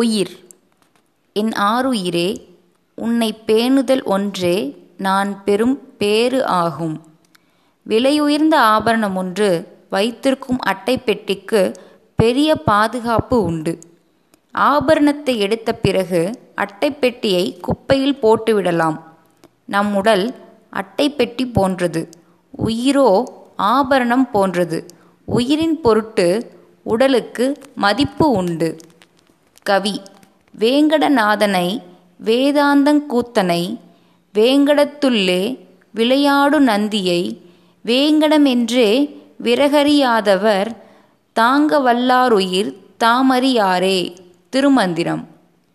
உயிர். என் ஆருயிரே உன்னை பேணுதல் ஒன்றே நான் பெறும் பேறு ஆகும். விலையுயர்ந்த ஆபரணம் ஒன்று வைத்திருக்கும் அட்டை பெட்டிக்கு பெரிய பாதுகாப்பு உண்டு. ஆபரணத்தை எடுத்த பிறகு அட்டை பெட்டியை குப்பையில் போட்டுவிடலாம் நம் உடல் அட்டை பெட்டி போன்றது உயிரோ ஆபரணம் போன்றது. உயிரின் பொருட்டு உடலுக்கு மதிப்பு உண்டு. கவி. வேங்கடநாதனை வேதாந்தங்கூத்தனை வேங்கடத்துள்ளே விளையாடு நந்தியை வேங்கடமென்றே விரகறியாதவர் தாங்க வல்லாருயிர் தாமறியாரே. திருமந்திரம்.